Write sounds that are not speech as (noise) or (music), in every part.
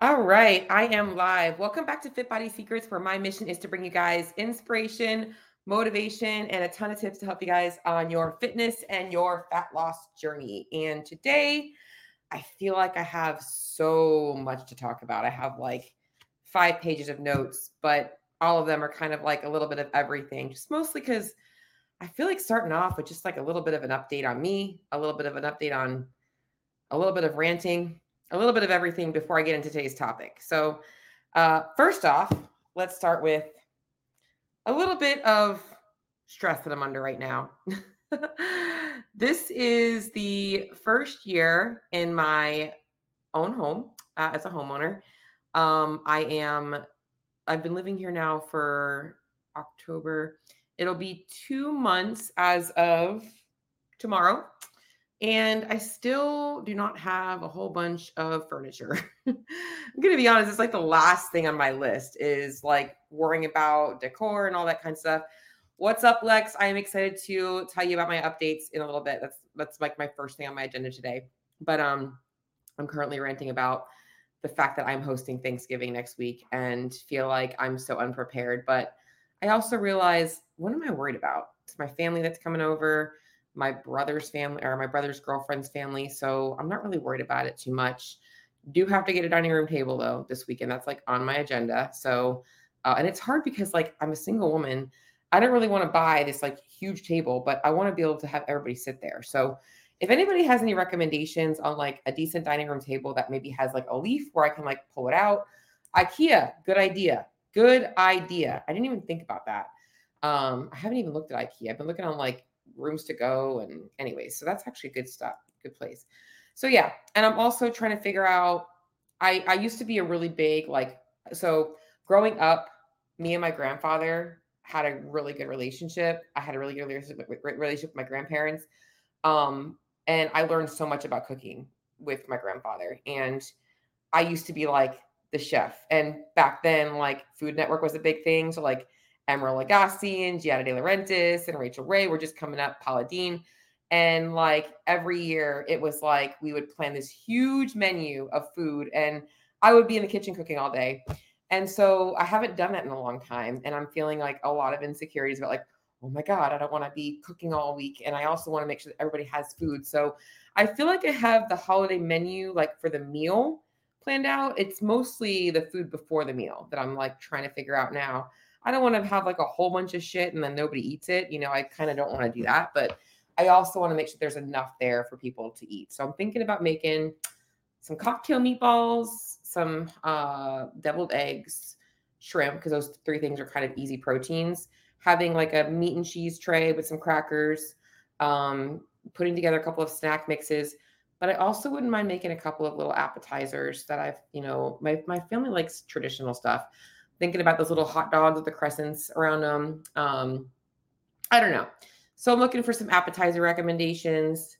All right, I am live. Welcome back to Fit Body Secrets, where my mission is to bring you guys inspiration, motivation, and a ton of tips to help you guys on your fitness and your fat loss journey. And today, I feel like I have so much to talk about. I have like five pages of notes, but all of them are kind of like a little bit of everything, just mostly because I feel like starting off with just like a little bit of an update on me, a little bit of an update on a little bit of ranting a little bit of everything before I get into today's topic. So, uh, first off, let's start with a little bit of stress that I'm under right now. (laughs) this is the first year in my own home uh, as a homeowner. Um, I am, I've been living here now for October. It'll be two months as of tomorrow and I still do not have a whole bunch of furniture. (laughs) I'm going to be honest, it's like the last thing on my list is like worrying about decor and all that kind of stuff. What's up, Lex? I am excited to tell you about my updates in a little bit. That's that's like my first thing on my agenda today. But um I'm currently ranting about the fact that I'm hosting Thanksgiving next week and feel like I'm so unprepared, but I also realize what am I worried about? It's my family that's coming over my brother's family or my brother's girlfriend's family. So I'm not really worried about it too much. Do have to get a dining room table though this weekend. That's like on my agenda. So, uh, and it's hard because like I'm a single woman. I don't really want to buy this like huge table, but I want to be able to have everybody sit there. So, if anybody has any recommendations on like a decent dining room table that maybe has like a leaf where I can like pull it out, IKEA, good idea. Good idea. I didn't even think about that. Um, I haven't even looked at IKEA. I've been looking on like rooms to go. And anyways, so that's actually good stuff, good place. So yeah, and I'm also trying to figure out. I I used to be a really big like so growing up, me and my grandfather had a really good relationship. I had a really good relationship with, relationship with my grandparents. Um, and I learned so much about cooking with my grandfather. And I used to be like the chef. And back then, like Food Network was a big thing. So like Emeril Lagasse and Giada De Laurentiis and Rachael Ray were just coming up, Paula Deen. And like every year, it was like we would plan this huge menu of food, and I would be in the kitchen cooking all day. And so I haven't done that in a long time. And I'm feeling like a lot of insecurities about like, oh my God, I don't want to be cooking all week. And I also want to make sure that everybody has food. So I feel like I have the holiday menu like for the meal planned out. It's mostly the food before the meal that I'm like trying to figure out now. I don't want to have like a whole bunch of shit and then nobody eats it. You know, I kind of don't want to do that, but I also want to make sure there's enough there for people to eat. So I'm thinking about making some cocktail meatballs, some uh, deviled eggs, shrimp, because those three things are kind of easy proteins. Having like a meat and cheese tray with some crackers, um, putting together a couple of snack mixes. But I also wouldn't mind making a couple of little appetizers that I've, you know, my, my family likes traditional stuff thinking about those little hot dogs with the crescents around them. Um, I don't know. So I'm looking for some appetizer recommendations.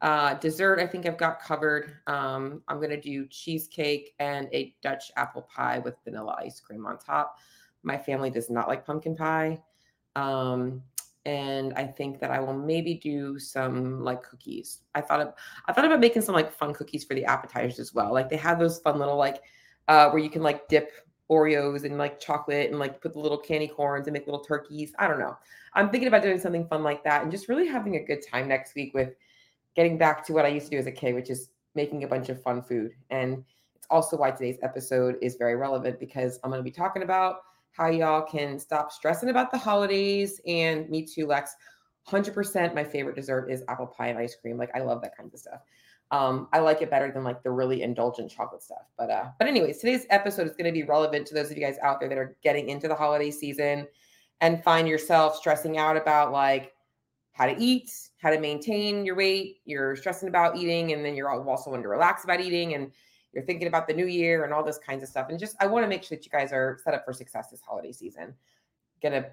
Uh, dessert, I think I've got covered. Um, I'm going to do cheesecake and a Dutch apple pie with vanilla ice cream on top. My family does not like pumpkin pie. Um, and I think that I will maybe do some like cookies. I thought of, I thought about making some like fun cookies for the appetizers as well. Like they have those fun little like uh, where you can like dip Oreos and like chocolate and like put the little candy corns and make little turkeys. I don't know. I'm thinking about doing something fun like that and just really having a good time next week with getting back to what I used to do as a kid, which is making a bunch of fun food. And it's also why today's episode is very relevant because I'm going to be talking about how y'all can stop stressing about the holidays. And me too, Lex. 100% my favorite dessert is apple pie and ice cream. Like I love that kind of stuff. Um, I like it better than like the really indulgent chocolate stuff. But uh, but anyways, today's episode is going to be relevant to those of you guys out there that are getting into the holiday season and find yourself stressing out about like how to eat, how to maintain your weight. You're stressing about eating, and then you're also wanting to relax about eating, and you're thinking about the new year and all those kinds of stuff. And just I want to make sure that you guys are set up for success this holiday season. Gonna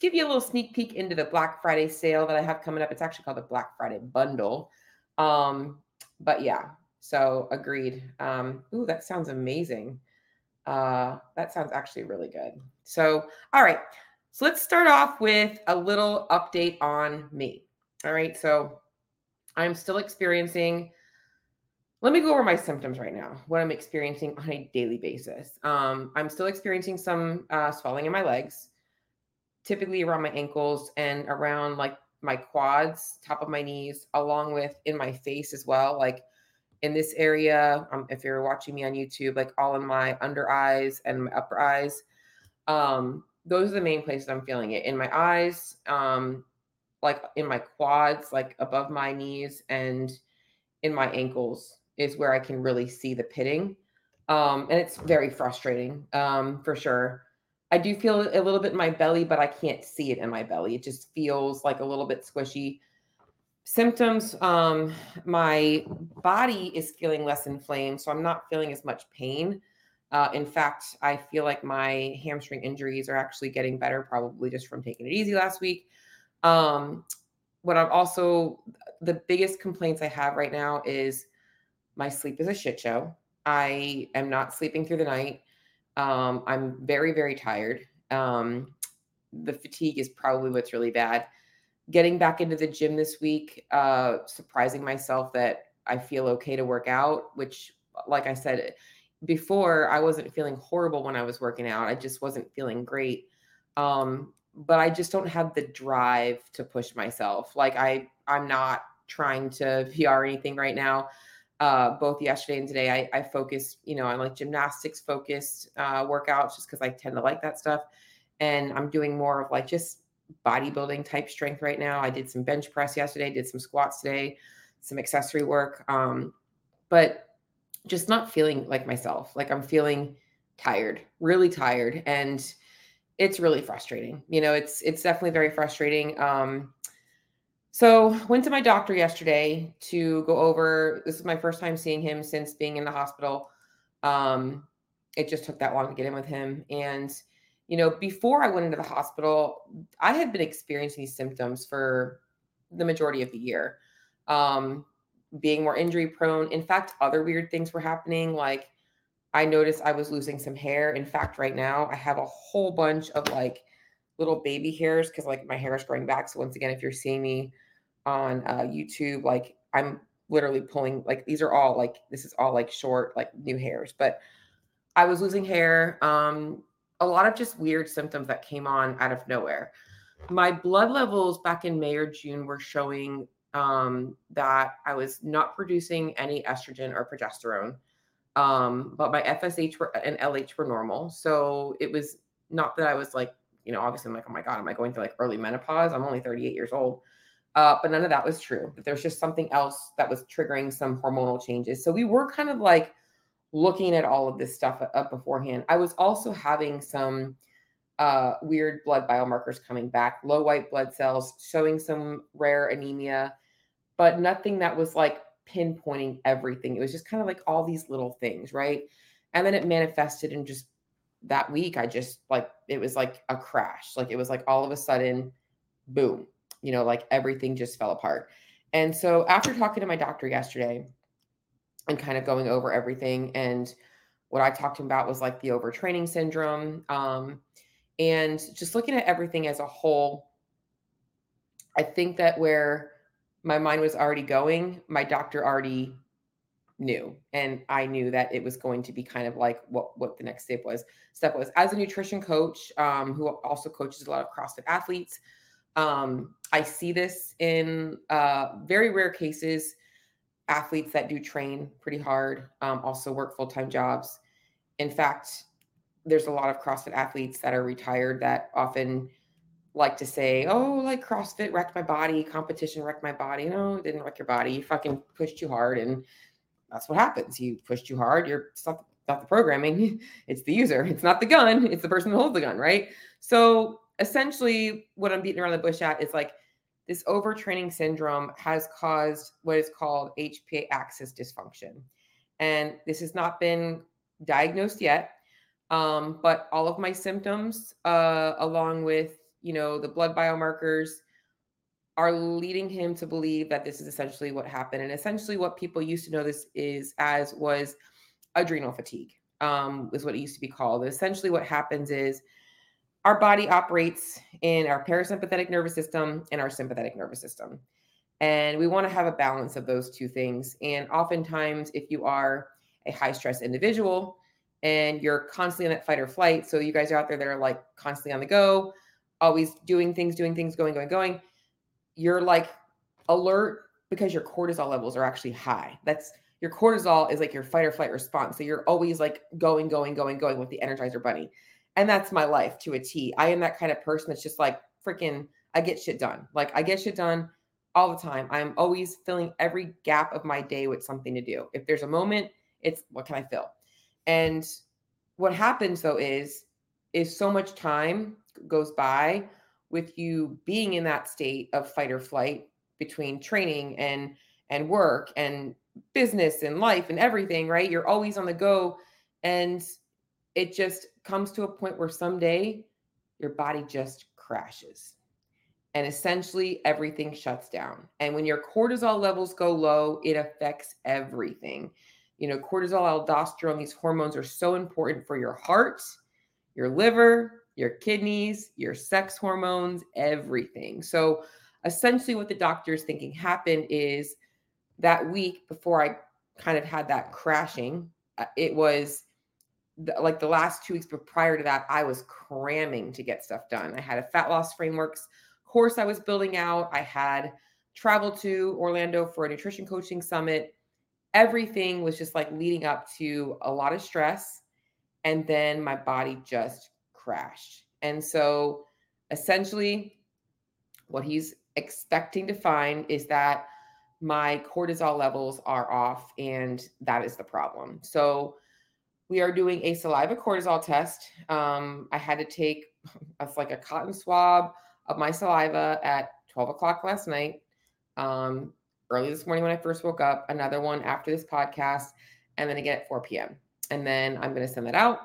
give you a little sneak peek into the Black Friday sale that I have coming up. It's actually called the Black Friday bundle. Um, but yeah, so agreed. Um, ooh, that sounds amazing. Uh, that sounds actually really good. So, all right. So let's start off with a little update on me. All right. So I'm still experiencing let me go over my symptoms right now, what I'm experiencing on a daily basis. Um, I'm still experiencing some uh, swelling in my legs, typically around my ankles and around like my quads, top of my knees, along with in my face as well. Like in this area, um, if you're watching me on YouTube, like all in my under eyes and my upper eyes. Um, those are the main places I'm feeling it in my eyes, um, like in my quads, like above my knees, and in my ankles is where I can really see the pitting. Um, and it's very frustrating um, for sure. I do feel a little bit in my belly, but I can't see it in my belly. It just feels like a little bit squishy. Symptoms um, my body is feeling less inflamed, so I'm not feeling as much pain. Uh, in fact, I feel like my hamstring injuries are actually getting better, probably just from taking it easy last week. Um, what I'm also, the biggest complaints I have right now is my sleep is a shit show. I am not sleeping through the night. Um, I'm very, very tired. Um, the fatigue is probably what's really bad. Getting back into the gym this week, uh, surprising myself that I feel okay to work out, which, like I said before, I wasn't feeling horrible when I was working out. I just wasn't feeling great. Um, but I just don't have the drive to push myself. Like I, I'm not trying to (laughs) PR anything right now uh, both yesterday and today, I, I focused, you know, on like gymnastics focused uh, workouts just because I tend to like that stuff. And I'm doing more of like just bodybuilding type strength right now. I did some bench press yesterday, did some squats today, some accessory work. Um, but just not feeling like myself. Like I'm feeling tired, really tired. And it's really frustrating. You know, it's it's definitely very frustrating. Um, so went to my doctor yesterday to go over. This is my first time seeing him since being in the hospital. Um, it just took that long to get in with him. And you know, before I went into the hospital, I had been experiencing these symptoms for the majority of the year. Um, being more injury prone. In fact, other weird things were happening. Like I noticed I was losing some hair. In fact, right now I have a whole bunch of like little baby hairs because like my hair is growing back. So once again, if you're seeing me on uh, YouTube. Like I'm literally pulling like these are all like this is all like short like new hairs, but I was losing hair. Um, a lot of just weird symptoms that came on out of nowhere. My blood levels back in May or June were showing um, that I was not producing any estrogen or progesterone. Um, but my FSH were, and LH were normal. So it was not that I was like, you know, obviously I'm like, oh my God, am I going through like early menopause? I'm only 38 years old. Uh, but none of that was true. There's just something else that was triggering some hormonal changes. So we were kind of like looking at all of this stuff up beforehand. I was also having some uh, weird blood biomarkers coming back, low white blood cells, showing some rare anemia, but nothing that was like pinpointing everything. It was just kind of like all these little things, right? And then it manifested in just that week. I just like it was like a crash. Like it was like all of a sudden, boom, you know, like everything just fell apart. And so after talking to my doctor yesterday and kind of going over everything and what I talked to him about was like the overtraining syndrome um, and just looking at everything as a whole, I think that where my mind was already going, my doctor already knew and i knew that it was going to be kind of like what what the next step was step was as a nutrition coach um, who also coaches a lot of crossfit athletes um, I see this in uh, very rare cases. Athletes that do train pretty hard um, also work full time jobs. In fact, there's a lot of CrossFit athletes that are retired that often like to say, "Oh, like CrossFit wrecked my body, competition wrecked my body." No, it didn't wreck your body. You fucking pushed too hard, and that's what happens. You push too hard. You're not the programming; (laughs) it's the user. It's not the gun. It's the person who holds the gun, right? So essentially what I'm beating around the bush at is like this overtraining syndrome has caused what is called HPA axis dysfunction. And this has not been diagnosed yet. Um, but all of my symptoms, uh, along with, you know, the blood biomarkers, are leading him to believe that this is essentially what happened. And essentially, what people used to know this is as was adrenal fatigue, um, is what it used to be called. Essentially, what happens is our body operates in our parasympathetic nervous system and our sympathetic nervous system. And we want to have a balance of those two things. And oftentimes, if you are a high stress individual and you're constantly on that fight or flight, so you guys are out there that are like constantly on the go, always doing things, doing things, going, going, going, you're like alert because your cortisol levels are actually high. That's your cortisol is like your fight or flight response. So you're always like going, going, going, going with the Energizer Bunny. And that's my life to a T. I am that kind of person that's just like freaking, I get shit done. Like I get shit done all the time. I'm always filling every gap of my day with something to do. If there's a moment, it's what can I fill? And what happens though is, is so much time goes by with you being in that state of fight or flight between training and and work and business and life and everything, right? You're always on the go. And it just comes to a point where someday your body just crashes. And essentially everything shuts down. And when your cortisol levels go low, it affects everything. You know, cortisol, aldosterone, these hormones are so important for your heart, your liver, your kidneys, your sex hormones, everything. So essentially what the doctor is thinking happened is that week before I kind of had that crashing, uh, it was like the last two weeks but prior to that, I was cramming to get stuff done. I had a fat loss frameworks course I was building out. I had traveled to Orlando for a nutrition coaching summit. Everything was just like leading up to a lot of stress. And then my body just crashed. And so essentially, what he's expecting to find is that my cortisol levels are off, and that is the problem. So, we are doing a saliva cortisol test. Um, I had to take (laughs) it's like a cotton swab of my saliva at 12 o'clock last night, um, early this morning when I first woke up, another one after this podcast, and then again at 4 p.m. And then I'm going to send that out,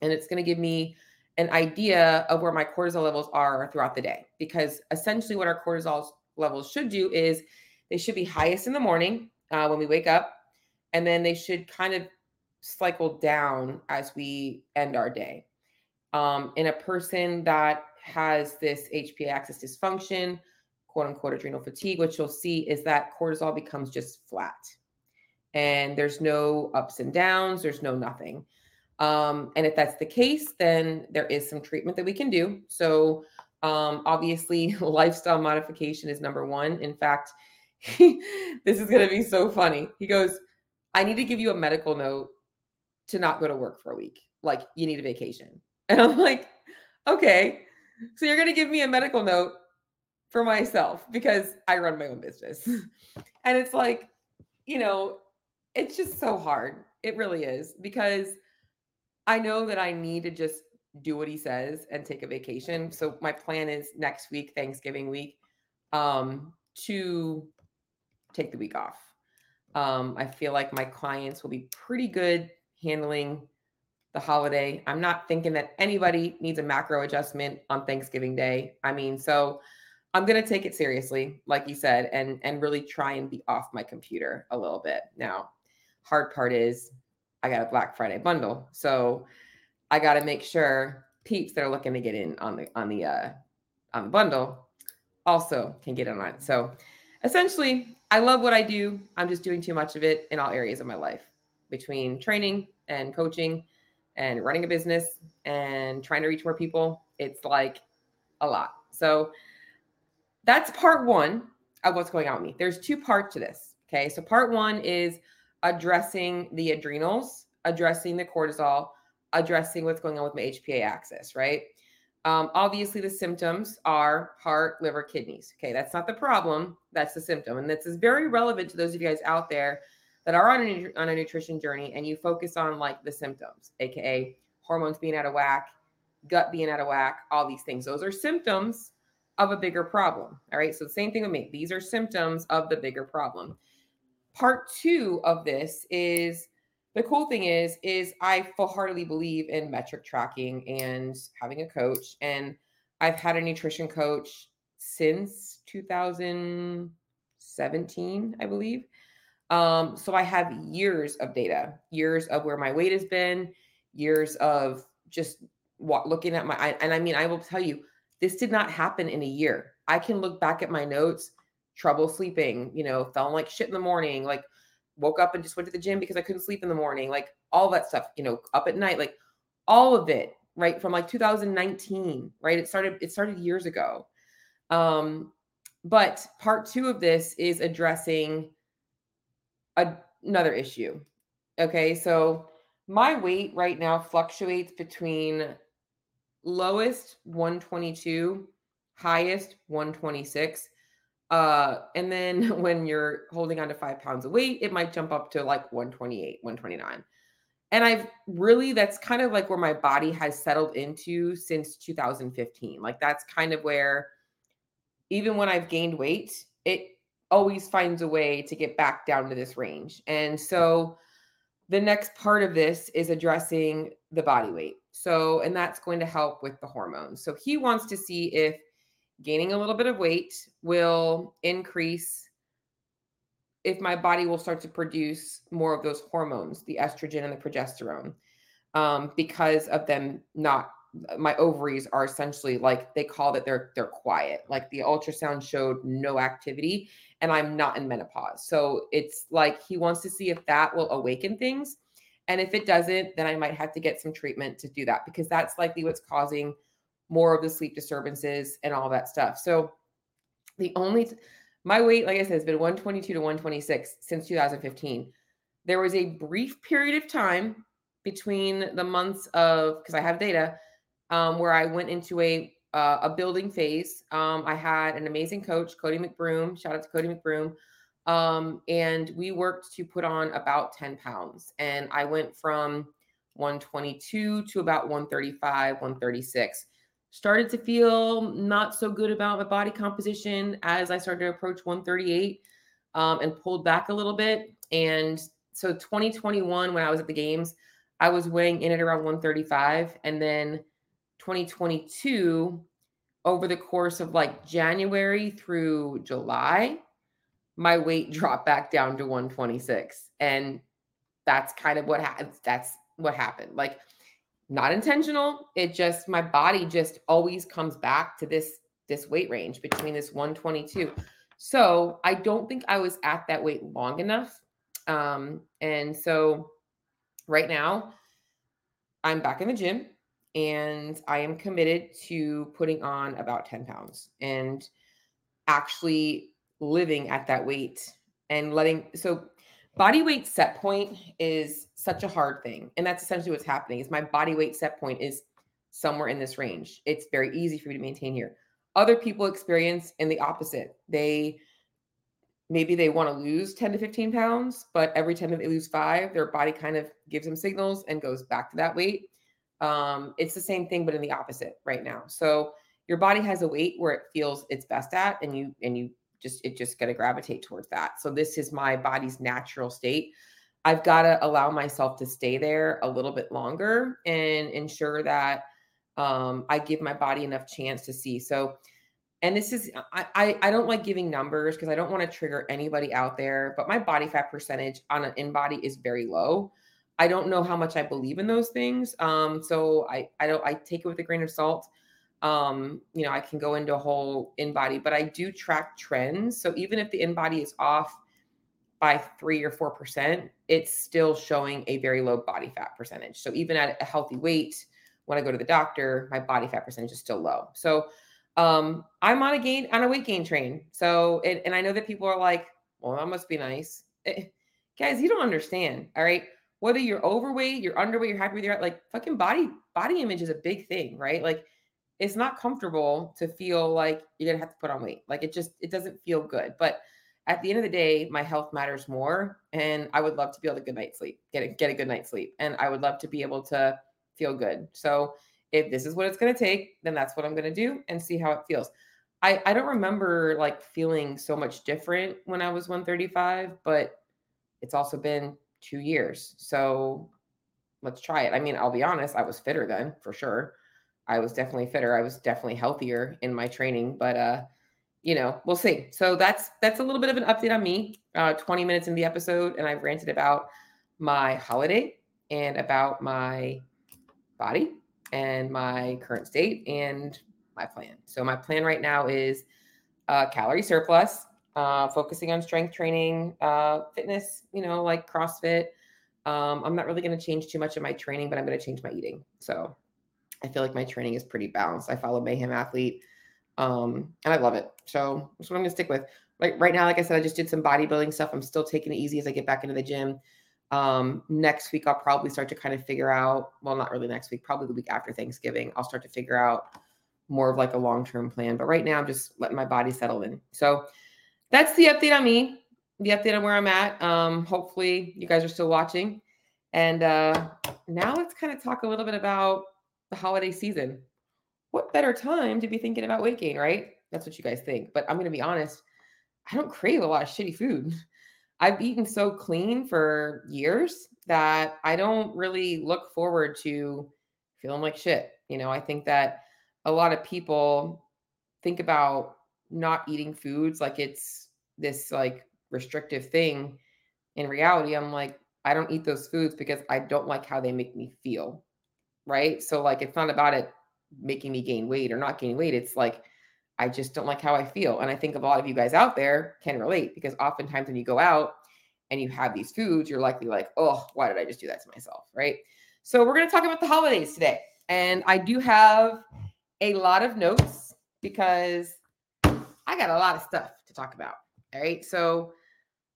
and it's going to give me an idea of where my cortisol levels are throughout the day. Because essentially, what our cortisol levels should do is they should be highest in the morning uh, when we wake up, and then they should kind of cycle down as we end our day. Um, in a person that has this HPA axis dysfunction, quote unquote adrenal fatigue, what you'll see is that cortisol becomes just flat and there's no ups and downs, there's no nothing. Um, and if that's the case, then there is some treatment that we can do. So, um, obviously, (laughs) lifestyle modification is number one. In fact, (laughs) this is going to be so funny. He goes, I need to give you a medical note to not go to work for a week. Like, you need a vacation. (laughs) And I'm like, okay. So, you're going to give me a medical note for myself because I run my own business. (laughs) and it's like, you know, it's just so hard. It really is because I know that I need to just do what he says and take a vacation. So my plan is next week, Thanksgiving week, um, to take the week off. Um, I feel like my clients will be pretty good handling the holiday. I'm not thinking that anybody needs a macro adjustment on Thanksgiving Day. I mean, so I'm gonna take it seriously, like you said, and and really try and be off my computer a little bit. Now, hard part is I got a Black Friday bundle, so I got to make sure peeps that are looking to get in on the on the uh, on the bundle also can get in on it. So essentially, I love what I do. I'm just doing too much of it in all areas of my life between training and coaching and running a business and trying to reach more people. It's like a lot. So that's part one of what's going on with me. There's two parts to this. Okay. So part one is addressing the adrenals, addressing the cortisol, addressing what's going on with my HPA axis, right? Um, obviously, the symptoms are heart, liver, kidneys. Okay, that's not the problem. That's the symptom. And this is very relevant to those of you guys out there that are on a, on a nutrition journey and you focus on like the symptoms, AKA hormones being out of whack, gut being out of whack, all these things. Those are symptoms of a bigger problem. All right. So, the same thing with me. These are symptoms of the bigger problem. Part two of this is the cool thing is is i full-heartedly believe in metric tracking and having a coach and i've had a nutrition coach since 2017 i believe um, so i have years of data years of where my weight has been years of just what, looking at my and i mean i will tell you this did not happen in a year i can look back at my notes trouble sleeping, you know, feeling like shit in the morning, like woke up and just went to the gym because I couldn't sleep in the morning, like all that stuff, you know, up at night, like all of it, right? From like 2019, right? It started, it started years ago. Um, but part two of this is addressing a, another issue. Okay. So my weight right now fluctuates between lowest 122, highest 126. Uh, and then (laughs) when you're holding on to five pounds of weight, it might jump up to like 128, 129. And I've really, that's kind of like where my body has settled into since 2015. Like that's kind of where, even when I've gained weight, it always finds a way to get back down to this range. And so the next part of this is addressing the body weight. So, and that's going to help with the hormones. So he wants to see if gaining a little bit of weight will increase if my body will start to produce more of those hormones, the estrogen and the progesterone, um, because of them not my ovaries are essentially like they call it they're they're quiet. Like the ultrasound showed no activity, and I'm not in menopause. So it's like he wants to see if that will awaken things. And if it doesn't, then I might have to get some treatment to do that because that's likely what's causing more of the sleep disturbances and all that stuff. So the only my weight, like I said, has been 122 to 126 since 2015. There was a brief period of time between the months of because I have data um, where I went into a uh, a building phase. Um, I had an amazing coach, Cody McBroom. Shout out to Cody McBroom. Um, and we worked to put on about 10 pounds. And I went from 122 to about 135, 136 started to feel not so good about my body composition as I started to approach 138 um, and pulled back a little bit. And so 2021, when I was at the games, I was weighing in at around 135. And then 2022, over the course of like January through July, my weight (laughs) dropped back down to 126. And that's kind of what happened. That's what happened. Like not intentional it just my body just always comes back to this this weight range between this 122 so i don't think i was at that weight long enough um and so right now i'm back in the gym and i am committed to putting on about 10 pounds and actually living at that weight and letting so body weight set point is such a hard thing and that's essentially what's happening is my body weight set point is somewhere in this range. It's very easy for me to maintain here. Other people experience in the opposite. They maybe they want to lose 10 to 15 pounds but every time they lose five their body kind of gives them signals and goes back to that weight um, it's the same thing but in the opposite right now so your body has a weight where it feels its best at and you and you just it just got to gravitate towards that. So this is my body's natural state. I've got to allow myself to stay there a little bit longer and ensure that um, I give my body enough chance to see. So, and this is I I, I don't like giving numbers because I don't want to trigger anybody out there. But my body fat percentage on an InBody is very low. I don't know how much I believe in those things. Um, so I I don't I take it with a grain of salt. Um you know i can go into a whole InBody, but i do track trends so even if the InBody is off by three or four percent it's still showing a very low body fat percentage. So even at a healthy weight when i go to the doctor my body fat percentage is still low. So um i'm on a gain on a weight gain train so it, and i know that people are like well that must be nice. It, eh, guys you don't understand all right whether you're overweight you're underweight you're happy with your like fucking body body image is a big thing right like it's not comfortable to feel like you're gonna have to put on weight. Like it just it doesn't feel good. But at the end of the day, my health matters more, and I would love to be able to good night sleep, get a, get a good night's sleep, and I would love to be able to feel good. So if this is what it's gonna take, then that's what I'm gonna do and see how it feels. I I don't remember like feeling so much different when I was 135, but it's also been two years. So let's try it. I mean, I'll be honest, I was fitter then for sure. I was definitely fitter. I was definitely healthier in my training, but uh, you know, we'll see. So that's that's a little bit of an update on me. Uh, 20 minutes in the episode, and I've ranted about my holiday and about my body and my current state and my plan. So my plan right now is uh, calorie surplus. Uh, focusing on strength training, uh, fitness, you know, like CrossFit. Um, I'm not really going to change too much of my training, but I'm going to change my eating. So I feel like my training is pretty balanced. I follow Mayhem Athlete, um, and I love it. So that's what I'm going to stick with. Like right now, like I said, I just did some bodybuilding stuff. I'm still taking it easy as I get back into the gym. Um, next week, I'll probably start to kind of figure out. Well, not really next week, probably the week after Thanksgiving. I'll start to figure out more of like a long term plan. But right now, I'm just letting my body settle in. So that's the update on me, the update on where I'm at. Um, hopefully, you guys are still watching. And uh, now let's kind of talk a little bit about the holiday season. What better time to be thinking about weight gain, right? That's what you guys think. But I'm going to be honest, I don't crave a lot of shitty food. (laughs) I've eaten so clean for years that I don't really look forward to feeling like shit. You know, I think that a lot of people think about not eating foods like it's this like restrictive thing. In reality, I'm like, I don't eat those foods because I don't like how they make me feel. Right. So, like, it's not about it making me gain weight or not gain weight. It's like, I just don't like how I feel. And I think a lot of you guys out there can relate because oftentimes when you go out and you have these foods, you're likely like, oh, why did I just do that to myself? Right. So we're going to talk about the holidays today. And I do have a lot of notes because I got a lot of stuff to talk about. All right. So,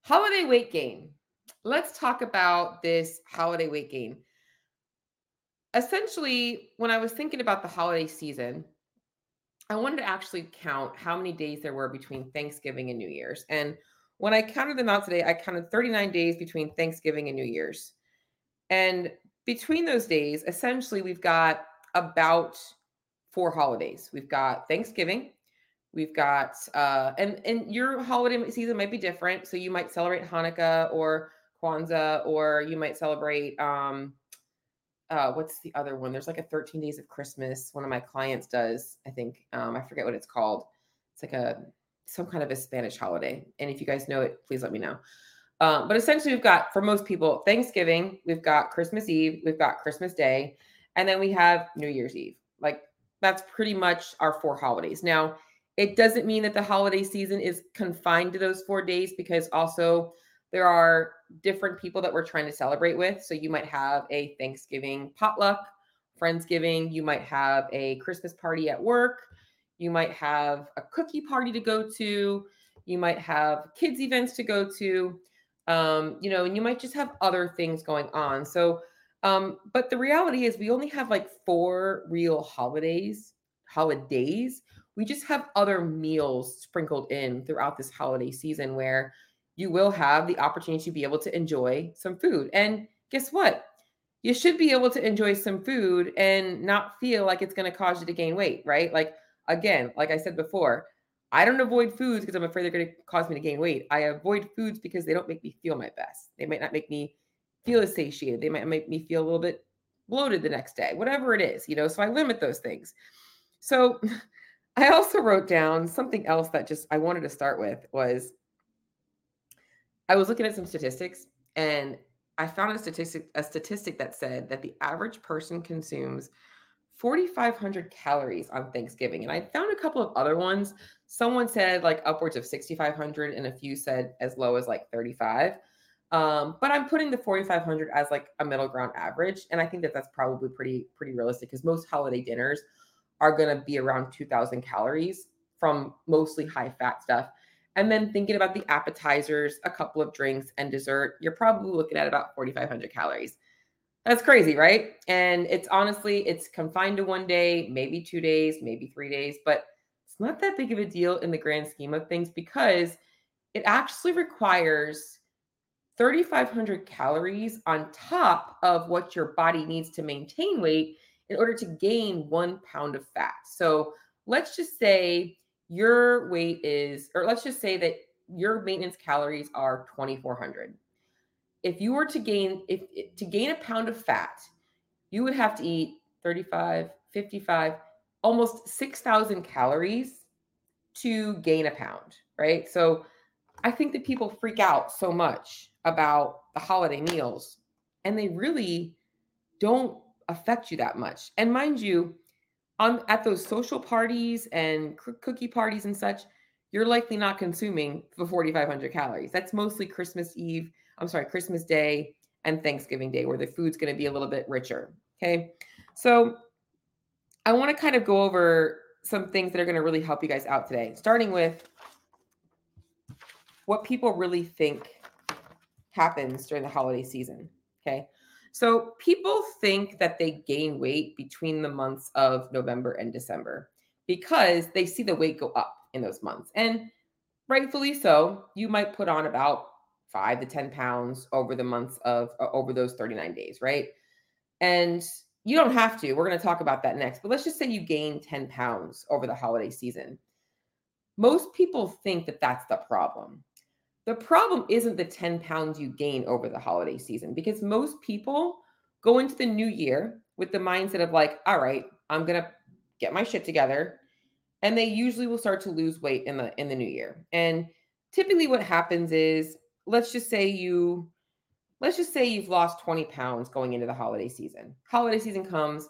holiday weight gain. Let's talk about this holiday weight gain. Essentially, when I was thinking about the holiday season, I wanted to actually count how many days there were between Thanksgiving and New Year's. And when I counted them out today, I counted 39 days between Thanksgiving and New Year's. And between those days, essentially, we've got about four holidays. We've got Thanksgiving, we've got uh, and and your holiday season might be different. So you might celebrate Hanukkah or Kwanzaa, or you might celebrate um, uh, what's the other one? There's like a 13 days of Christmas. One of my clients does, I think. Um, I forget what it's called. It's like a some kind of a Spanish holiday. And if you guys know it, please let me know. Um, but essentially, we've got for most people Thanksgiving, we've got Christmas Eve, we've got Christmas Day, and then we have New Year's Eve. Like that's pretty much our four holidays. Now, it doesn't mean that the holiday season is confined to those four days because also there are different people that we're trying to celebrate with. So you might have a Thanksgiving potluck, Friendsgiving, you might have a Christmas party at work, you might have a cookie party to go to, you might have kids events to go to. Um, you know, and you might just have other things going on. So um, but the reality is, we only have like four real holidays. Holidays. We just have other meals sprinkled in throughout this holiday season where you will have the opportunity to be able to enjoy some food. And guess what? You should be able to enjoy some food and not feel like it's going to cause you to gain weight, right? Like, again, like I said before, I don't avoid foods because I'm afraid they're going to cause me to gain weight. I avoid foods because they don't make me feel my best. They might not make me feel as satiated. They might make me feel a little bit bloated the next day, whatever it is, you know. So I limit those things. So (laughs) I also wrote down something else that just I wanted to start with was I was looking at some statistics and I found a statistic a statistic that said that the average person consumes 4500 calories on Thanksgiving and I found a couple of other ones. Someone said like upwards of 6500 and a few said as low as like 35. Um, but I'm putting the 4,500 as like a middle ground average, and I think that that's probably pretty pretty realistic because most holiday dinners are going to be around 2,000 calories from mostly high fat stuff. And then thinking about the appetizers, a couple of drinks, and dessert, you're probably looking at about 4,500 calories. That's crazy, right? And it's honestly, it's confined to one day, maybe two days, maybe three days, but it's not that big of a deal in the grand scheme of things because it actually requires 3,500 calories on top of what your body needs to maintain weight in order to gain one pound of fat. So let's just say your weight is, or let's just say that your maintenance calories are 2,400. If you were to gain, if to gain a pound of fat, you would have to eat 35, 55, almost 6,000 calories to gain a pound, right? So I think that people freak out so much about the holiday meals and they really don't affect you that much. And mind you, on at those social parties and cookie parties and such, you're likely not consuming the 4,500 calories. That's mostly Christmas Eve, I'm sorry, Christmas Day and Thanksgiving Day, where the food's going to be a little bit richer. Okay. So I want to kind of go over some things that are going to really help you guys out today, starting with what people really think happens during the holiday season. Okay. So people think that they gain weight between the months of November and December because they see the weight go up in those months. And rightfully so, you might put on about five to 10 pounds over the months of, uh, over those 39 days, right? And you don't have to. We're going to talk about that next. But let's just say you gain 10 pounds over the holiday season. Most people think that that's the problem. The problem isn't the 10 pounds you gain over the holiday season because most people go into the new year with the mindset of like, all right, I'm going to get my shit together and they usually will start to lose weight in the in the new year. And typically what happens is let's just say you let's just say you've lost 20 pounds going into the holiday season. Holiday season comes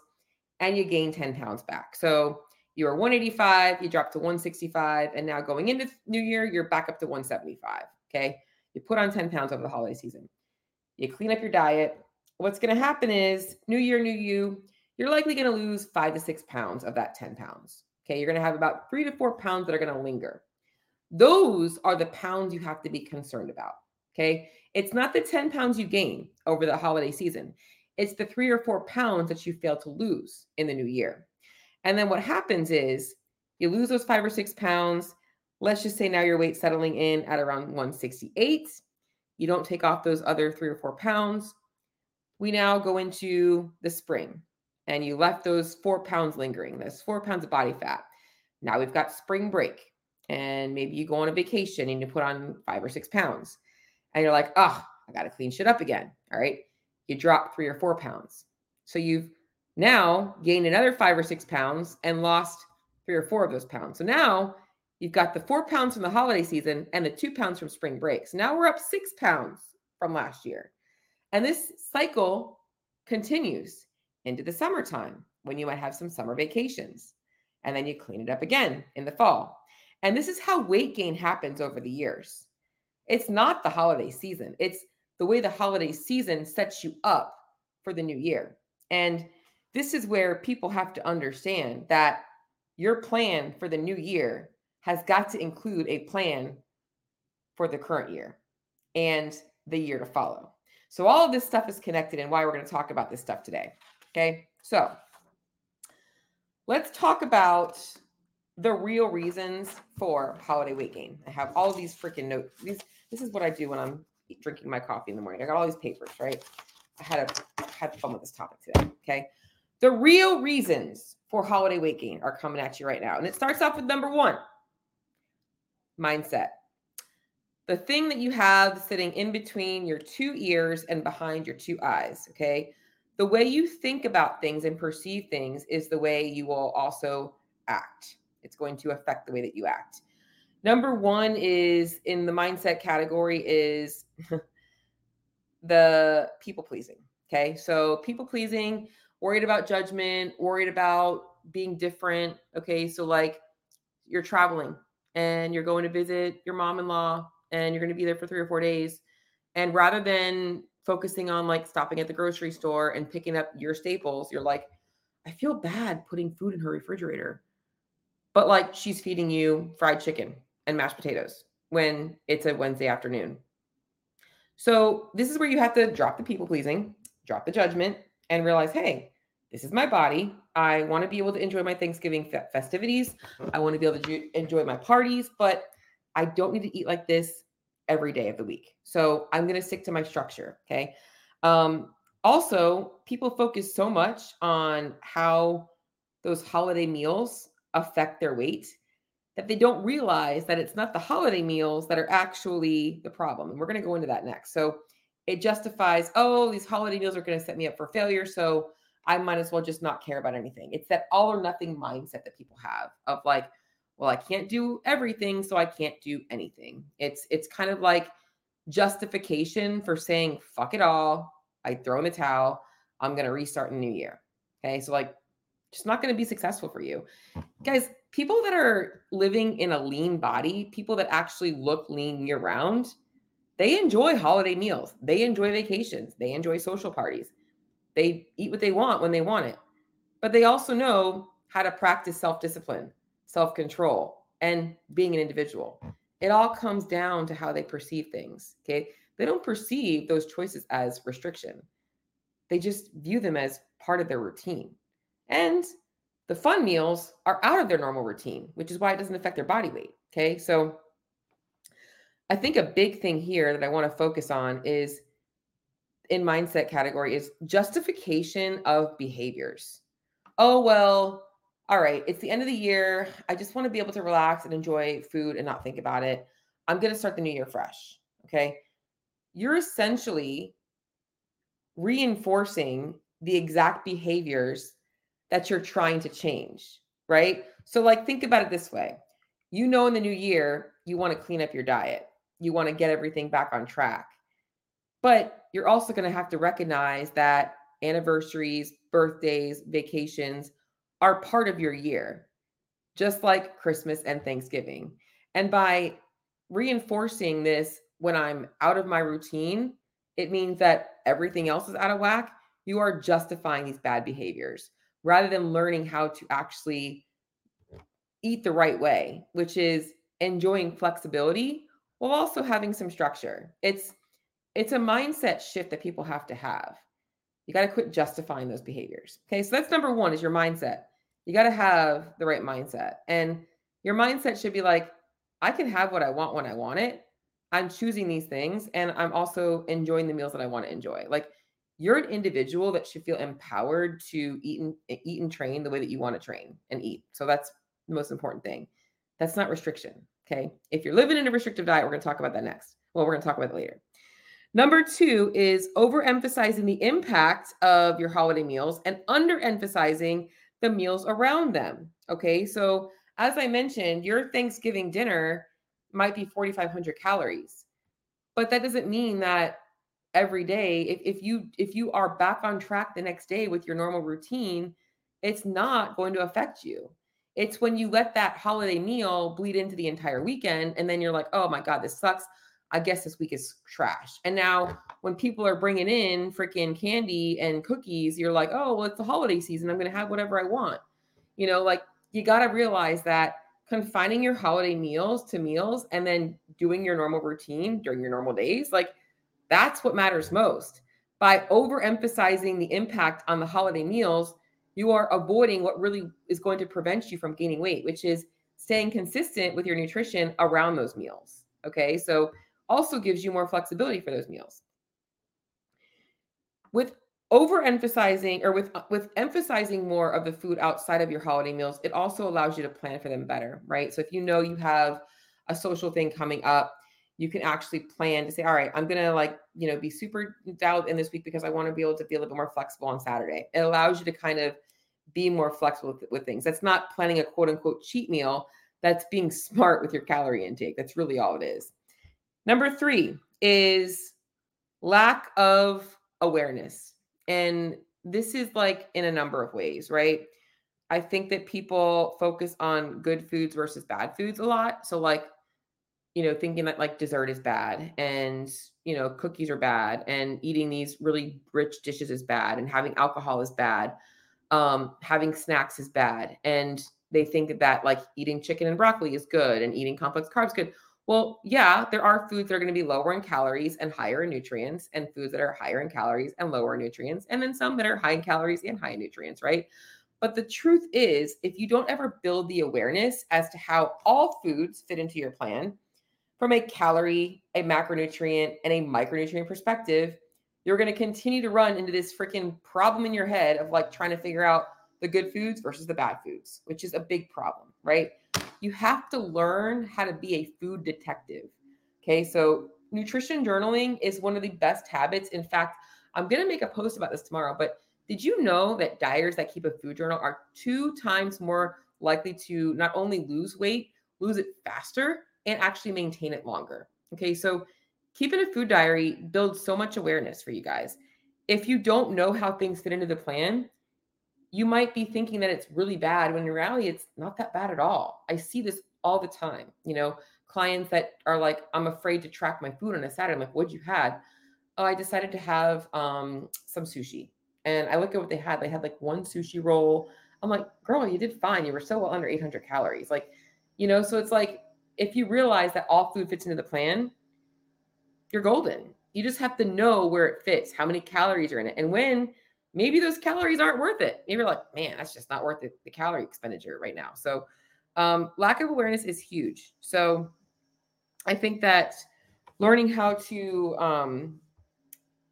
and you gain 10 pounds back. So you were 185, you dropped to 165, and now going into New Year, you're back up to 175. Okay. You put on 10 pounds over the holiday season. You clean up your diet. What's going to happen is New Year, New You, you're likely going to lose five to six pounds of that 10 pounds. Okay. You're going to have about three to four pounds that are going to linger. Those are the pounds you have to be concerned about. Okay. It's not the 10 pounds you gain over the holiday season, it's the three or four pounds that you fail to lose in the new year. And then what happens is you lose those five or six pounds. Let's just say now your weight settling in at around 168. You don't take off those other three or four pounds. We now go into the spring and you left those four pounds lingering. those four pounds of body fat. Now we've got spring break and maybe you go on a vacation and you put on five or six pounds and you're like, oh, I got to clean shit up again. All right. You drop three or four pounds. So you've now gained another five or six pounds and lost three or four of those pounds. So now you've got the four pounds from the holiday season and the two pounds from spring breaks. Now we're up six pounds from last year. And this cycle continues into the summertime when you might have some summer vacations. And then you clean it up again in the fall. And this is how weight gain happens over the years. It's not the holiday season, it's the way the holiday season sets you up for the new year. And this is where people have to understand that your plan for the new year has got to include a plan for the current year and the year to follow. So, all of this stuff is connected and why we're going to talk about this stuff today. Okay. So, let's talk about the real reasons for holiday weight gain. I have all these freaking notes. These this is what I do when I'm drinking my coffee in the morning. I got all these papers, right? I had a had fun with this topic today. Okay. The real reasons for holiday weight gain are coming at you right now. And it starts off with number one mindset. The thing that you have sitting in between your two ears and behind your two eyes. Okay. The way you think about things and perceive things is the way you will also act. It's going to affect the way that you act. Number one is in the mindset category is (laughs) the people pleasing. Okay. So people pleasing, worried about judgment, worried about being different. Okay. So like you're traveling and you're going to visit your mom in law and you're going to be there for three or four days. And rather than focusing on like stopping at the grocery store and picking up your staples, you're like, I feel bad putting food in her refrigerator. But like she's feeding you fried chicken and mashed potatoes when it's a Wednesday afternoon. So this is where you have to drop the people pleasing, drop the judgment, and realize, hey, this is my body. I want to be able to enjoy my Thanksgiving festivities. I want to be able to enjoy my parties, but I don't need to eat like this every day of the week. So I'm going to stick to my structure. Okay. Um, also, people focus so much on how those holiday meals affect their weight that they don't realize that it's not the holiday meals that are actually the problem. And we're going to go into that next. So it justifies, oh, these holiday meals are going to set me up for failure. So I might as well just not care about anything. It's that all or nothing mindset that people have of like, well, I can't do everything, so I can't do anything. It's it's kind of like justification for saying fuck it all. I throw in the towel. I'm gonna restart in the new year. Okay. So like just not gonna be successful for you. Guys, people that are living in a lean body, people that actually look lean year round, they enjoy holiday meals. They enjoy vacations. They enjoy social parties. They eat what they want when they want it. But they also know how to practice self discipline, self control, and being an individual. It all comes down to how they perceive things. Okay. They don't perceive those choices as restriction, they just view them as part of their routine. And the fun meals are out of their normal routine, which is why it doesn't affect their body weight. Okay. So I think a big thing here that I want to focus on is in mindset category is justification of behaviors. Oh, well, all right, it's the end of the year. I just want to be able to relax and enjoy food and not think about it. I'm going to start the new year fresh. Okay. You're essentially reinforcing the exact behaviors that you're trying to change, right? So, like, think about it this way you know, in the new year, you want to clean up your diet, you want to get everything back on track. But you're also going to have to recognize that anniversaries, birthdays, vacations are part of your year, just like Christmas and Thanksgiving. And by reinforcing this when I'm out of my routine, it means that everything else is out of whack. You are justifying these bad behaviors rather than learning how to actually eat the right way, which is enjoying flexibility while also having some structure. It's it's a mindset shift that people have to have. You got to quit justifying those behaviors. Okay? So that's number 1 is your mindset. You got to have the right mindset. And your mindset should be like I can have what I want when I want it. I'm choosing these things and I'm also enjoying the meals that I want to enjoy. Like you're an individual that should feel empowered to eat and eh, eat and train the way that you want to train and eat. So that's the most important thing. That's not restriction. Okay. If you're living in a restrictive diet, we're going to talk about that next. Well, we're going to talk about it later. Number two is overemphasizing the impact of your holiday meals and underemphasizing the meals around them. Okay. So, as I mentioned, your Thanksgiving dinner might be 4,500 calories, but that doesn't mean that every day if, if you if you are back on track the next day with your normal routine it's not going to affect you it's when you let that holiday meal bleed into the entire weekend and then you're like oh my god this sucks i guess this week is trash and now when people are bringing in freaking candy and cookies you're like oh well it's the holiday season i'm going to have whatever i want you know like you got to realize that confining your holiday meals to meals and then doing your normal routine during your normal days like that's what matters most. By overemphasizing the impact on the holiday meals, you are avoiding what really is going to prevent you from gaining weight, which is staying consistent with your nutrition around those meals. Okay. So, also gives you more flexibility for those meals. With overemphasizing or with with emphasizing more of the food outside of your holiday meals, it also allows you to plan for them better, right? So if you know you have a social thing coming up, you can actually plan to say, all right, I'm gonna like, you know, be super dialed in this week because I want to be able to be a little bit more flexible on Saturday. It allows you to kind of be more flexible with, with things. That's not planning a quote unquote cheat meal. That's being (laughs) smart with your calorie intake. That's really all it is. Number three is lack of awareness. And this is like in a number of ways, right? I think that people focus on good foods versus bad foods a lot. So, like, you know, thinking that like dessert is bad and, you know, cookies are bad and eating these really rich dishes is bad and having alcohol is bad. Um, having snacks is bad. And they think that like eating chicken and broccoli is good and eating complex carbs good. Well, yeah, there are foods that are going to be lower in calories and higher in nutrients, and foods that are higher in calories and lower in nutrients, and then some that are high in calories and high in nutrients, right? But the truth is, if you don't ever build the awareness as to how all foods fit into your plan, from a calorie, a macronutrient, and a micronutrient perspective, you're going to continue to run into this freaking problem in your head of like trying to figure out the good foods versus the bad foods, which is a big problem, right? You have to learn how to be a food detective. Okay. So, nutrition journaling is one of the best habits. In fact, I'm going to make a post about this tomorrow, but did you know that dieters that keep a food journal are two times more likely to not only lose weight, lose it faster, and actually maintain it longer. Okay, so keeping a food diary builds so much awareness for you guys. If you don't know how things fit into the plan, you might be thinking that it's really bad when in reality it's not that bad at all. I see this all the time. You know, clients that are like, I'm afraid to track my food on a Saturday. I'm like, what'd you had? Oh, I decided to have um, some sushi. And I look at what they had. They had like one sushi roll. I'm like, girl, you did fine. You were so well under 800 calories. Like, you know, so it's like if you realize that all food fits into the plan, you're golden. You just have to know where it fits, how many calories are in it. And when maybe those calories aren't worth it. Maybe you're like, man, that's just not worth the, the calorie expenditure right now. So um, lack of awareness is huge. So I think that learning how to um,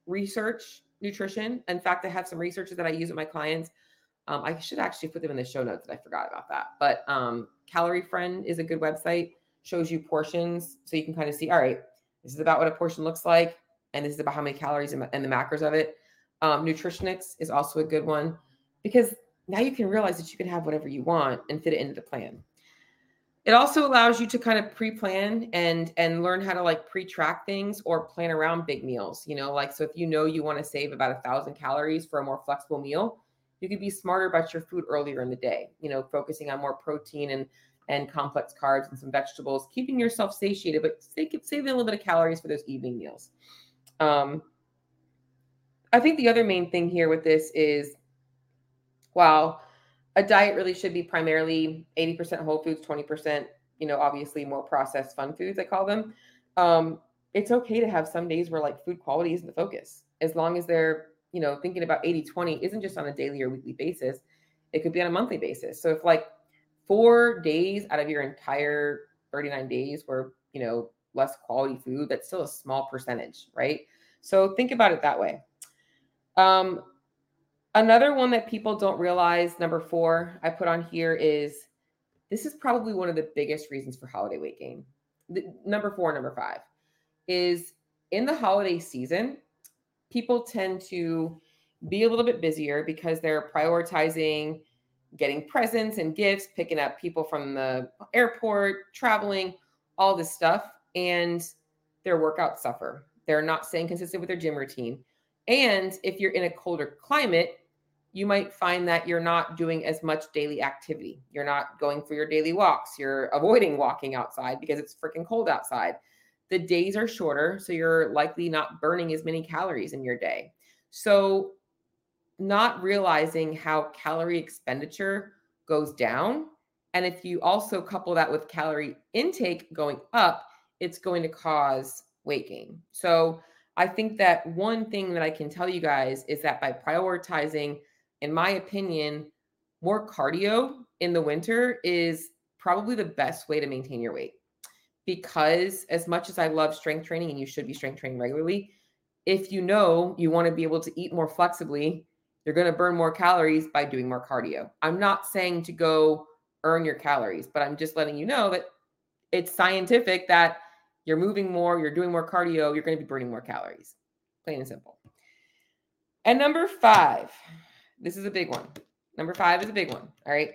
research nutrition. In fact, I have some researches that I use with my clients. Um, I should actually put them in the show notes. That I forgot about that. But um, Calorie Friend is a good website. Shows you portions, so you can kind of see. All right, this is about what a portion looks like, and this is about how many calories and the macros of it. Um, Nutritionix is also a good one because now you can realize that you can have whatever you want and fit it into the plan. It also allows you to kind of pre-plan and and learn how to like pre-track things or plan around big meals. You know, like so if you know you want to save about a thousand calories for a more flexible meal, you could be smarter about your food earlier in the day. You know, focusing on more protein and and complex carbs and some vegetables, keeping yourself satiated, but saving a little bit of calories for those evening meals. Um, I think the other main thing here with this is while a diet really should be primarily 80% whole foods, 20%, you know, obviously more processed fun foods, I call them. Um, it's okay to have some days where like food quality isn't the focus. As long as they're, you know, thinking about 80 20 isn't just on a daily or weekly basis, it could be on a monthly basis. So if like four days out of your entire 39 days were, you know, less quality food, that's still a small percentage, right? So think about it that way. Um, another one that people don't realize, number four, I put on here is this is probably one of the biggest reasons for holiday weight gain. The, number four, number five is in the holiday season, people tend to be a little bit busier because they're prioritizing getting presents and gifts, picking up people from the airport, traveling, all this stuff. And their workouts suffer. They're not staying consistent with their gym routine. And if you're in a colder climate, you might find that you're not doing as much daily activity. You're not going for your daily walks. You're avoiding walking outside because it's freaking cold outside. The days are shorter, so you're likely not burning as many calories in your day. So, not realizing how calorie expenditure goes down. And if you also couple that with calorie intake going up, it's going to cause weight gain. So, I think that one thing that I can tell you guys is that by prioritizing, in my opinion, more cardio in the winter is probably the best way to maintain your weight. Because as much as I love strength training and you should be strength training regularly, if you know you want to be able to eat more flexibly, you're going to burn more calories by doing more cardio. I'm not saying to go earn your calories, but I'm just letting you know that it's scientific that you're moving more, you're doing more cardio, you're going to be burning more calories. Plain and simple. And number five, this is a big one. Number five is a big one. All right.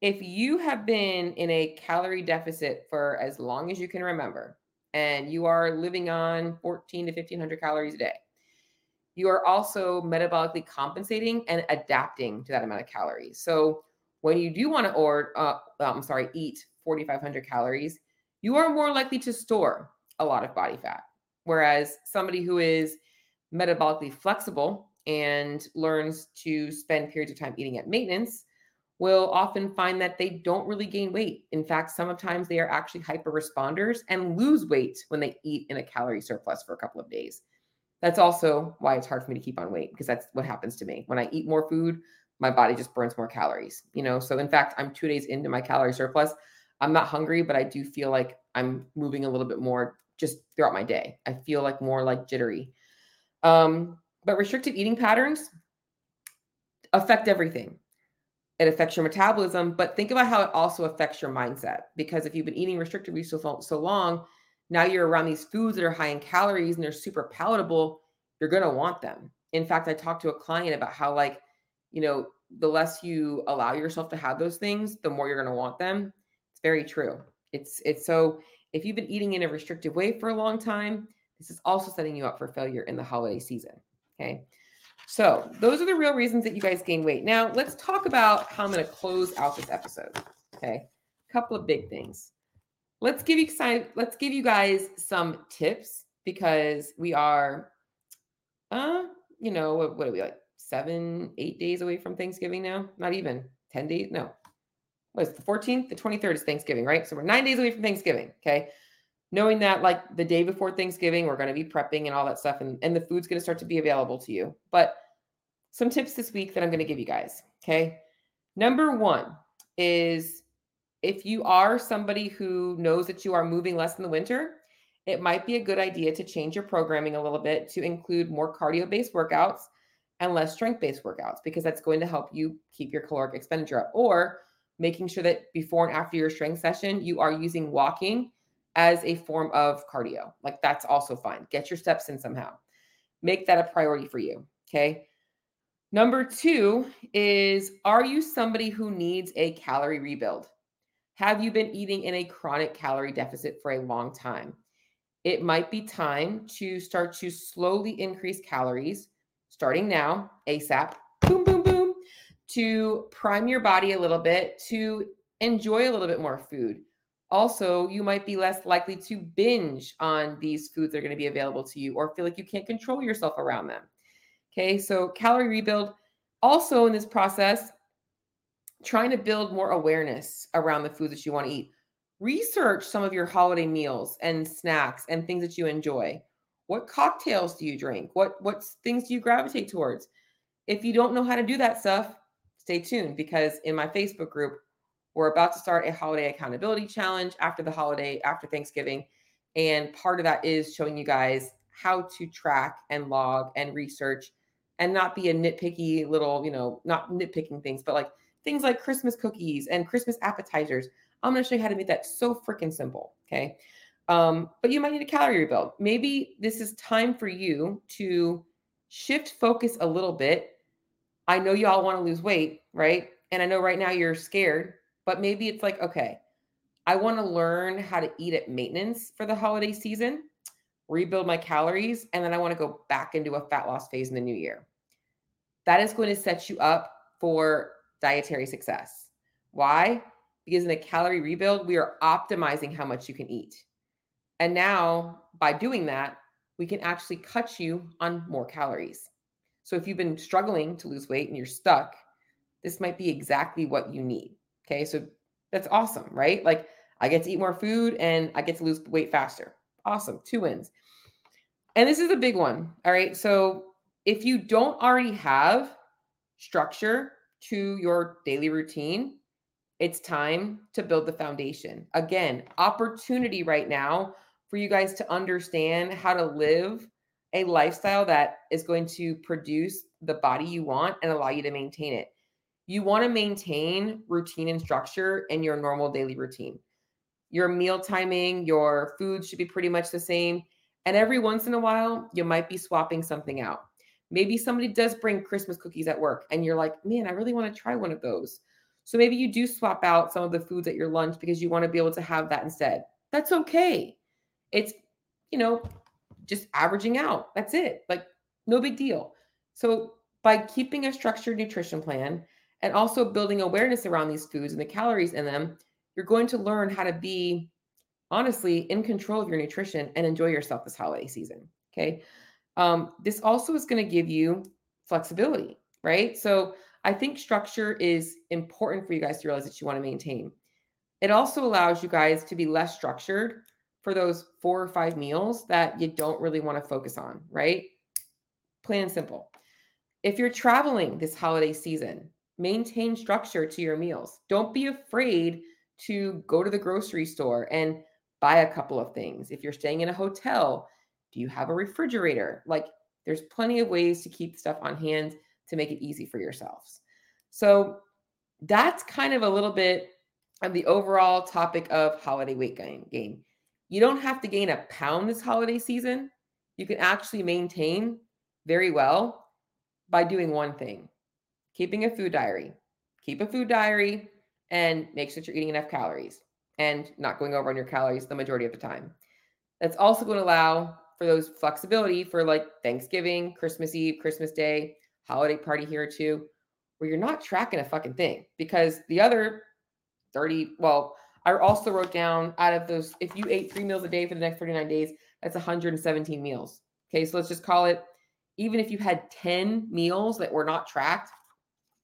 If you have been in a calorie deficit for as long as you can remember, and you are living on 14 to 1500 calories a day, you are also metabolically compensating and adapting to that amount of calories. So when you do want to order, uh, I'm sorry, eat 4,500 calories, you are more likely to store a lot of body fat. Whereas somebody who is metabolically flexible and learns to spend periods of time eating at maintenance will often find that they don't really gain weight. In fact, sometimes they are actually hyper responders and lose weight when they eat in a calorie surplus for a couple of days. That's also why it's hard for me to keep on weight because that's what happens to me. When I eat more food, my body just burns more calories, you know? So in fact, I'm 2 days into my calorie surplus I'm not hungry, but I do feel like I'm moving a little bit more just throughout my day. I feel like more like jittery. Um, but restricted eating patterns affect everything. It affects your metabolism, but think about how it also affects your mindset. Because if you've been eating restrictively so, so long, now you're around these foods that are high in calories and they're super palatable, you're going to want them. In fact, I talked to a client about how, like, you know, the less you allow yourself to have those things, the more you're going to want them very true. It's it's so if you've been eating in a restrictive way for a long time, this is also setting you up for failure in the holiday season. Okay. So, those are the real reasons that you guys gain weight. Now, let's talk about how I'm going to close out this episode. Okay. A couple of big things. Let's give you let's give you guys some tips because we are uh, you know, what, what are we like? 7, 8 days away from Thanksgiving now? Not even 10 days. No. It, the 14th? The 23rd is Thanksgiving, right? So we're 9 days away from Thanksgiving, okay? knowing that like the day before Thanksgiving, we're going to be prepping and all that stuff, and, and the food's going to start to be available to you. But some tips this week that I'm going to give you guys. Okay. Number one is if you are somebody who knows that you are moving less in the winter, it might be a good idea to change your programming a little bit to include more cardio based workouts and less strength based workouts because that's going to help you keep your caloric expenditure up or making sure that before and after your strength session, you are using walking as a form of cardio. Like that's also fine. Get your steps in somehow. Make that a priority for you. Okay. Number two is Are you somebody who needs a calorie rebuild? Have you been eating in a chronic calorie deficit for a long time? It might be time to start to slowly increase calories starting now, ASAP, to prime your body a little bit, to enjoy a little bit more food also, you might be less likely to binge on these foods that are going to be available to you or feel like you can't control yourself around them. Okay, so calorie rebuild. Also, in this process, trying to build more awareness around the foods that you want to eat. Research some of your holiday meals and snacks and things that you enjoy. What cocktails do you drink? What what things do you gravitate towards? If you don't know how to do that stuff, stay tuned because in my Facebook group, we're about to start a holiday accountability challenge after the holiday, after Thanksgiving. And part of that is showing you guys how to track and log and research and not be a nitpicky little, you know, not nitpicking things, but like things like Christmas cookies and Christmas appetizers. I'm going to show you how to make that so freaking simple. Okay. Um, but you might need a calorie rebuild. Maybe this is time for you to shift focus a little bit. I know y'all want to lose weight, right? And I know right now you're scared but maybe it's like, okay, I want to learn how to eat at maintenance for the holiday season, rebuild my calories, and then I want to go back into a fat loss phase in the new year. That is going to set you up for dietary success. Why? Because in a calorie rebuild, we are optimizing how much you can eat. And now, by doing that, we can actually cut you on more calories. So if you've been struggling to lose weight and you're stuck, this might be exactly what you need. Okay. So that's awesome, right? Like I get to eat more food and I get to lose weight faster. Awesome. Two wins. And this is a big one. All right. So if you don't already have structure to your daily routine, it's time to build the foundation. Again, opportunity right now for you guys to understand how to live a lifestyle that is going to produce the body you want and allow you to maintain it you want to maintain routine and structure in your normal daily routine. Your meal timing, your food should be pretty much the same. And every once in a while, you might be swapping something out. Maybe somebody does bring Christmas cookies at work and you're like, man, I really want to try one of those. So maybe you do swap out some of the foods at your lunch because you want to be able to have that instead. That's okay. It's, you know, just averaging out. That's it. Like, no big deal. So, by keeping a structured nutrition plan and also building awareness around these foods and the calories in them, you're going to learn how to be honestly in control of your nutrition and enjoy yourself this holiday season. Okay. Um, this also is going to give you flexibility, right? So I think structure is important for you guys to realize that you want to maintain. It also allows you guys to be less structured for those four or five meals that you don't really want to focus on, right? Plain and simple. If you're traveling this holiday season, maintain structure to your meals. Don't be afraid to go to the grocery store and buy a couple of things. If you're staying in a hotel, do you have a refrigerator? Like there's plenty of ways to keep stuff on hand to make it easy for yourselves. So that's kind of a little bit of the overall topic of holiday weight gain. gain. You don't have to gain a pound this holiday season. You can actually maintain very well by doing one thing keeping a food diary. Keep a food diary and make sure that you're eating enough calories and not going over on your calories the majority of the time. That's also going to allow for those flexibility for like Thanksgiving, Christmas Eve, Christmas Day, holiday party here two where you're not tracking a fucking thing because the other 30, well, I also wrote down out of those, if you ate three meals a day for the next 39 days, that's 117 meals. Okay, so let's just call it, even if you had 10 meals that were not tracked,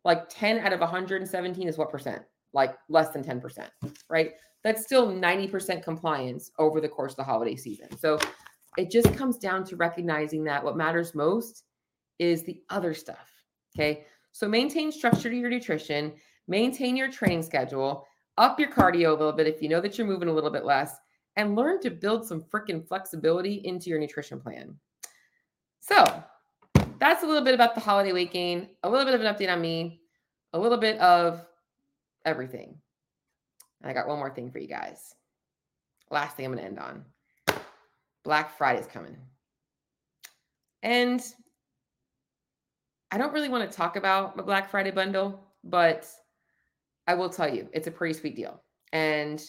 like 10 out of 117 is what percent? Like less than 10%, right? That's still 90% compliance over the course of the holiday season. So it just comes down to recognizing that what matters most is the other stuff. Okay. So maintain structure to your nutrition, maintain your training schedule, up your cardio a little bit if you know that you're moving a little bit less, and learn to build some freaking flexibility into your nutrition plan. So that's a little bit about the holiday weight gain, a little bit of an update on me, a little bit of everything. And I got one more thing for you guys. Last thing I'm going to end on Black Friday's coming. And I don't really want to talk about my Black Friday bundle, but I will tell you it's a pretty sweet deal. And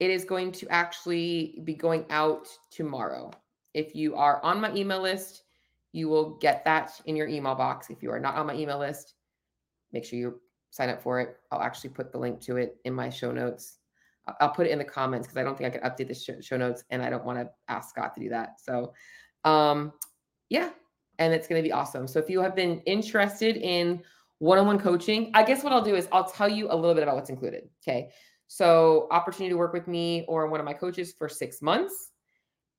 it is going to actually be going out tomorrow. If you are on my email list, you will get that in your email box. If you are not on my email list, make sure you sign up for it. I'll actually put the link to it in my show notes. I'll put it in the comments because I don't think I can update the show notes and I don't want to ask Scott to do that. So, um, yeah, and it's going to be awesome. So, if you have been interested in one on one coaching, I guess what I'll do is I'll tell you a little bit about what's included. Okay. So, opportunity to work with me or one of my coaches for six months.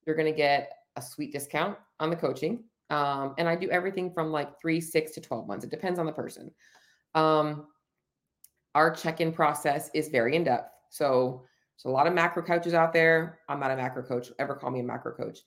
You're going to get a sweet discount on the coaching. Um, and I do everything from like three, six to 12 months. It depends on the person. Um, our check in process is very in depth. So, there's a lot of macro coaches out there. I'm not a macro coach. Ever call me a macro coach?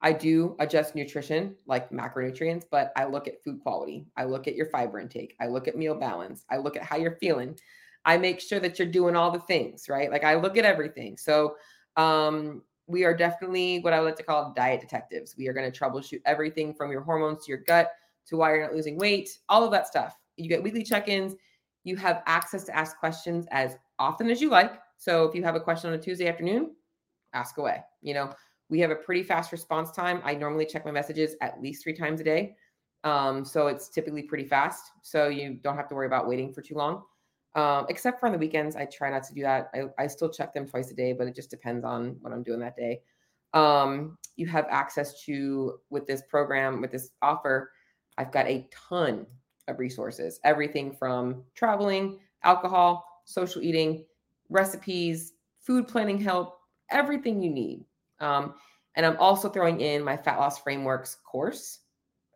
I do adjust nutrition like macronutrients, but I look at food quality. I look at your fiber intake. I look at meal balance. I look at how you're feeling. I make sure that you're doing all the things, right? Like I look at everything. So, um, we are definitely what I like to call diet detectives. We are going to troubleshoot everything from your hormones to your gut to why you're not losing weight, all of that stuff. You get weekly check ins. You have access to ask questions as often as you like. So if you have a question on a Tuesday afternoon, ask away. You know, we have a pretty fast response time. I normally check my messages at least three times a day. Um, so it's typically pretty fast. So you don't have to worry about waiting for too long. Um, except for on the weekends, I try not to do that. I, I still check them twice a day, but it just depends on what I'm doing that day. Um, you have access to with this program, with this offer. I've got a ton of resources, everything from traveling, alcohol, social eating, recipes, food planning help, everything you need. Um, and I'm also throwing in my fat loss frameworks course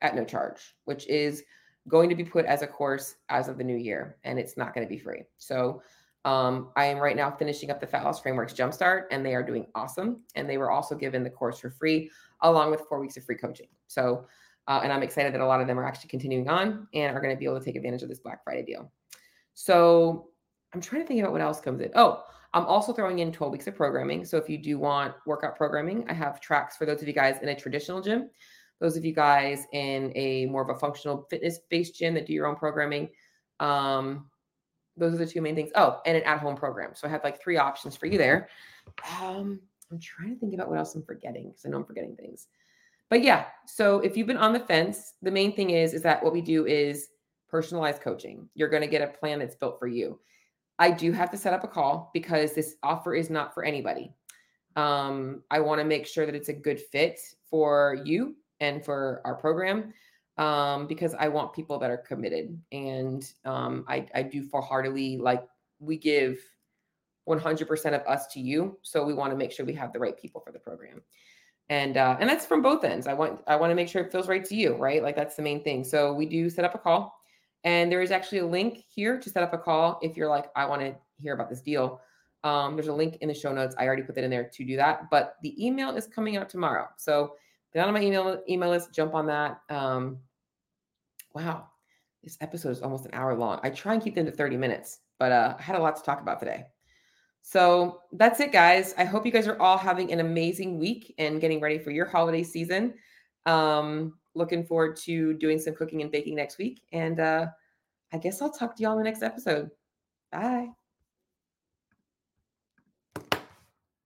at no charge, which is going to be put as a course as of the new year, and it's not going to be free. So um, I am right now finishing up the Fat Loss Frameworks Jumpstart, and they are doing awesome. And they were also given the course for free, along with four weeks of free coaching. So, uh, and I'm excited that a lot of them are actually continuing on and are going to be able to take advantage of this Black Friday deal. So I'm trying to think about what else comes in. Oh, I'm also throwing in 12 weeks of programming. So if you do want workout programming, I have tracks for those of you guys in a traditional gym those of you guys in a more of a functional fitness based gym that do your own programming um, those are the two main things. Oh and an at-home program. So i have like three options for you there. Um, i'm trying to think about what else i'm forgetting because i know i'm forgetting things. But yeah so if you've been on the fence the main thing is is that what we do is personalized coaching. You're going to get a plan that's built for you i do have to set up a call because this offer is not for anybody um, i want to make sure that it's a good fit for you and for our program um, because I want people that are committed. And um, I, I do full heartedly like we give 100% of us to you. So we want to make sure we have the right people for the program. And uh, and that's from both ends. I want I want to make sure it feels right to you, right? Like that's the main thing. So we do set up a call, and there is actually a link here to set up a call if you're like I want to hear about this deal. Um, there's a link in the show notes. I already put that in there to do that. But the email is coming out tomorrow. So get on my email email list, jump on that. Um, wow, this episode is almost an hour long. I try and keep them to 30 minutes, but uh, I had a lot to talk about today. So that's it, guys. I hope you guys are all having an amazing week and getting ready for your holiday season. Um, looking forward to doing some cooking and baking next week. And uh, I guess I'll talk to y'all in the next episode. Bye.